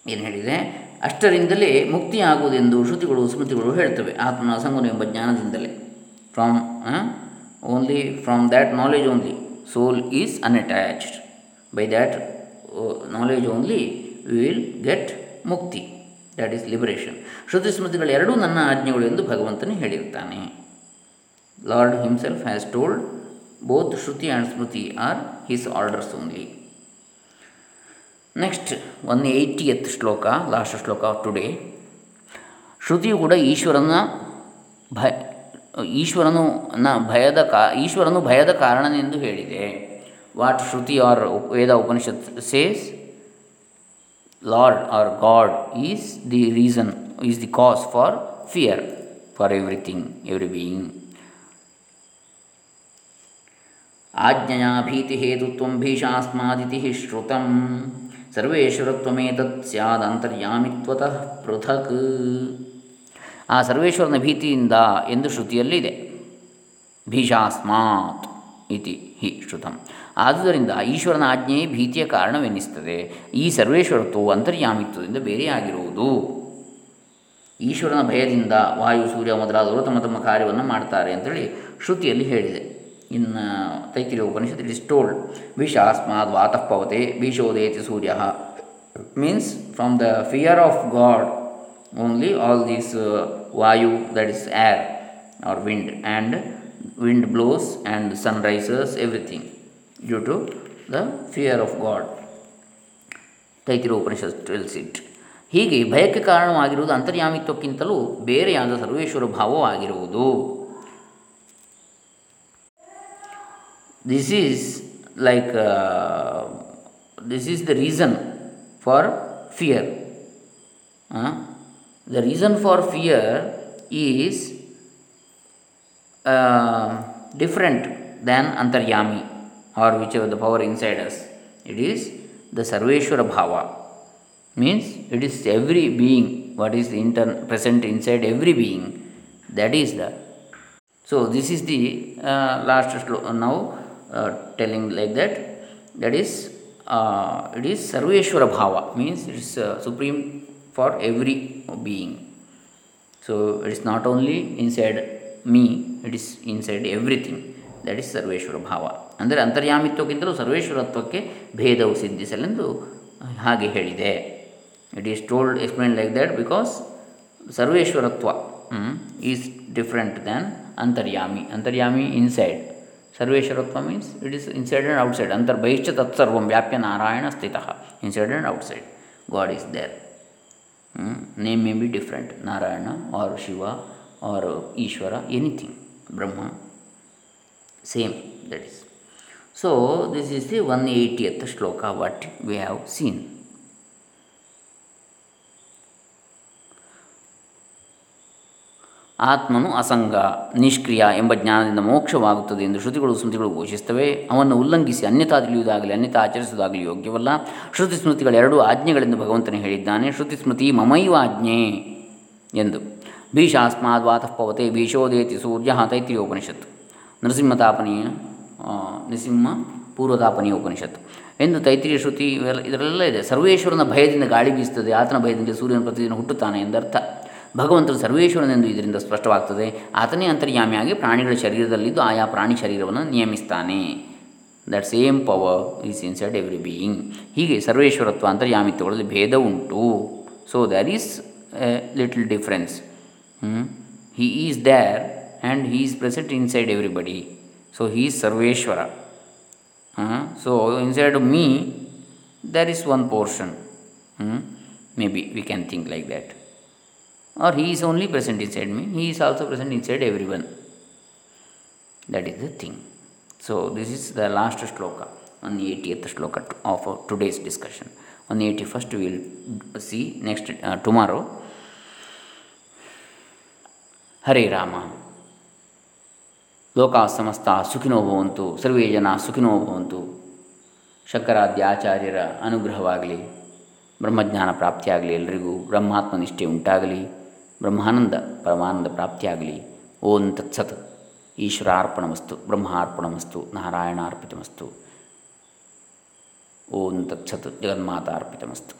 ಏನು ಹೇಳಿದೆ? ಅಷ್ಟರಿಂದಲೇ ಮುಕ್ತಿಯಾಗುವುದೆಂದು ಶ್ರುತಿಗಳು, ಸ್ಮೃತಿಗಳು ಹೇಳ್ತವೆ. ಆತ್ಮನ ಅಸಂಗನು ಎಂಬ ಜ್ಞಾನದಿಂದಲೇ. From only from that knowledge only soul is unattached by that knowledge only we will get mukti that is liberation ಶ್ರುತಿ ಸ್ಮೃತಿಗಳು ಎರಡೂ ನನ್ನ ಆಜ್ಞೆಗಳು ಎಂದು ಭಗವಂತನು ಹೇಳಿರ್ತಾನೆ. Lord himself has told both shruti and smriti are his orders only next one eightieth shloka last shloka of today ಶ್ರುತಿಯು ಕೂಡ ಈಶ್ವರನ ಭಯ, ಈಶ್ವರನು ನ ಭಯದ ಕಾ, ಈಶ್ವರನು ಭಯದ ಕಾರಣನೆಂದು ಹೇಳಿದೆ. What shruti or Veda Upanishad says lord or God is the reason is the cause for fear for everything every being ಆಜ್ಞೆಯ ಭೀತಿಹೇತುತ್ವಂ ಭೀಷಾಸ್ಮಾದಿತಿ ಶ್ರುತಂ ಸರ್ವೇಶ್ವರತ್ವಮೇತತ್ ಸ್ಯಾದಂತರ್ಯಾಮಿತ್ವತಃ ಪೃಥಕ್ ಆ ಸರ್ವೇಶ್ವರನ ಭೀತಿಯಿಂದ ಎಂದು ಶ್ರುತಿಯಲ್ಲಿದೆ ಭೀಷಾಸ್ಮಾತ್ ಇತಿ ಹಿ ಶ್ರುತಂ ಆದುದರಿಂದ ಈಶ್ವರನ ಆಜ್ಞೆಯೇ ಭೀತಿಯ ಕಾರಣವೆನ್ನಿಸುತ್ತದೆ. ಈ ಸರ್ವೇಶ್ವರತ್ವವು ಅಂತರ್ಯಾಮಿತ್ವದಿಂದ ಬೇರೆಯಾಗಿರುವುದು. ಈಶ್ವರನ ಭಯದಿಂದ ವಾಯು, ಸೂರ್ಯ, ಮೊದಲಾದವರು ತಮ್ಮ ತಮ್ಮ ಕಾರ್ಯವನ್ನು ಮಾಡ್ತಾರೆ ಅಂತೇಳಿ ಶ್ರುತಿಯಲ್ಲಿ ಹೇಳಿದೆ. ಇನ್ನು Taittiriya Upanishad it is told ವಿಷ ಅಸ್ಮಾದ್ ವಾತಃ ಪವತೆ ಸೂರ್ಯ. Means from the fear of God only all these vayu that is air or wind and wind blows and sun rises everything. Due to the fear of God Taittiriya Upanishad tells it ಹೀಗೆ ಭಯಕ್ಕೆ ಕಾರಣವಾಗಿರುವುದು ಅಂತರ್ಯಾಮಿತ್ವಕ್ಕಿಂತಲೂ ಬೇರೆಯಾದ ಸರ್ವೇಶ್ವರ ಭಾವವಾಗಿರುವುದು uh, this is the reason for fear Uh, the reason for fear is uh, different than antaryami or whichever the power inside us. It is the Sarveshwara Bhava. Means it is every being, what is the inter- present inside every being. That is the. So, this is the uh, last uh, now uh, telling like that. That is, uh, it is Sarveshwara Bhava, means it is supreme for every being. So, it is not only inside me, it is inside everything. That is Sarveshwara Bhava. ಅಂದರೆ ಅಂತರ್ಯಾಮಿತ್ವಕ್ಕಿಂತಲೂ ಸರ್ವೇಶ್ವರತ್ವಕ್ಕೆ ಭೇದವು ಸಿದ್ಧಿಸಲೆಂದು ಹಾಗೆ ಹೇಳಿದೆ. It is told explain like that because sarveshwaratva is different than antaryami. Antaryami inside sarveshwaratva means it is inside and outside ಅಂತರ್ಬಹಿಶ್ಚ ತತ್ಸರ್ವಂ ವ್ಯಾಪ್ಯ ನಾರಾಯಣ ಸ್ಥಿತ. Inside and outside God is there name may be different Narayana or Shiva or Ishwara anything Brahma same that is so this is the one eightieth shloka what we have seen ಆತ್ಮನು ಅಸಂಗ, ನಿಷ್ಕ್ರಿಯ ಎಂಬ ಜ್ಞಾನದಿಂದ ಮೋಕ್ಷವಾಗುತ್ತದೆ ಎಂದು ಶ್ರುತಿಗಳು ಸ್ಮೃತಿಗಳು ಘೋಷಿಸುತ್ತವೆ. ಅವನ್ನು ಉಲ್ಲಂಘಿಸಿ ಅನ್ಯತಾ ತಿಳಿಯುವುದಾಗಲಿ ಅನ್ಯತಾ ಆಚರಿಸುವುದಾಗಲಿ ಯೋಗ್ಯವಲ್ಲ. ಶ್ರುತಿ ಸ್ಮೃತಿಗಳೆರಡೂ ಆಜ್ಞೆಗಳೆಂದು ಭಗವಂತನೇ ಹೇಳಿದ್ದಾನೆ. ಶ್ರುತಿ ಸ್ಮೃತಿ ಮಮೈವ ಆಜ್ಞೆ ಎಂದು. ಭೀಷಾಸ್ಮಾದ್ ವಾತಃ ಪವತೆ, ಭೀಷೋದೇತಿ ಸೂರ್ಯ ತೈತ್ರಿಯೋಪನಿಷತ್ ನರಸಿಂಹತಾಪನೀಯ ನರಸಿಂಹ ಪೂರ್ವತಾಪನೀಯ ಉಪನಿಷತ್ತು. ಎಂದು ತೈತ್ರಿಯ ಶ್ರುತಿ ಇವೆಲ್ಲ ಇದರಲ್ಲೆಲ್ಲ ಇದೆ. ಸರ್ವೇಶ್ವರನ ಭಯದಿಂದ ಗಾಳಿ ಬೀಸುತ್ತದೆ, ಆತನ ಭಯದಿಂದ ಸೂರ್ಯನ ಪ್ರತಿದಿನ ಹುಟ್ಟುತ್ತಾನೆ ಎಂದರ್ಥ. ಭಗವಂತನು ಸರ್ವೇಶ್ವರನೆಂದು ಇದರಿಂದ ಸ್ಪಷ್ಟವಾಗ್ತದೆ. ಆತನೇ ಅಂತರ್ಯಾಮಿಯಾಗಿ ಪ್ರಾಣಿಗಳ ಶರೀರದಲ್ಲಿದ್ದು ಆಯಾ ಪ್ರಾಣಿ ಶರೀರವನ್ನು ನಿಯಮಿಸ್ತಾನೆ. That same power is inside every being ಹೀಗೆ ಸರ್ವೇಶ್ವರತ್ವ ಅಂತರ್ಯಾಮಿತ್ವಗಳಲ್ಲಿ ಭೇದ ಉಂಟು. So there is little difference he is there and he is present inside everybody So he is Sarveshwara. Hmm? So inside of me, there is one portion. Hmm? Maybe we can think like that. Or he is only present inside me, he is also present inside everyone. That is the thing. So this is the last shloka on the 80th shloka of today's discussion. On the 81st, we will see next uh, tomorrow. Hari Rama. ಲೋಕಾ ಸಮಸ್ತ ಸುಖಿನೋ ಭವಂತು, ಸರ್ವೇ ಜನ ಸುಖಿನೋ ಭವಂತು. ಶಂಕರಾದ್ಯ ಆಚಾರ್ಯರ ಅನುಗ್ರಹವಾಗಲಿ, ಬ್ರಹ್ಮಜ್ಞಾನ ಪ್ರಾಪ್ತಿಯಾಗಲಿ ಎಲ್ಲರಿಗೂ ಬ್ರಹ್ಮಾತ್ಮ ನಿಷ್ಠೆ ಉಂಟಾಗಲಿ, ಬ್ರಹ್ಮಾನಂದ ಪರಮಾನಂದ ಪ್ರಾಪ್ತಿಯಾಗಲಿ. ಓಂ ತತ್ಸತ್ ಈಶ್ವರಾರ್ಪಣಮಸ್ತು ಬ್ರಹ್ಮಾರ್ಪಣಮಸ್ತು ನಾರಾಯಣಾರ್ಪಿತಮಸ್ತು ಓಂ ತತ್ಸತ್ ಜಗನ್ಮಾತಾರ್ಪಿತಮಸ್ತು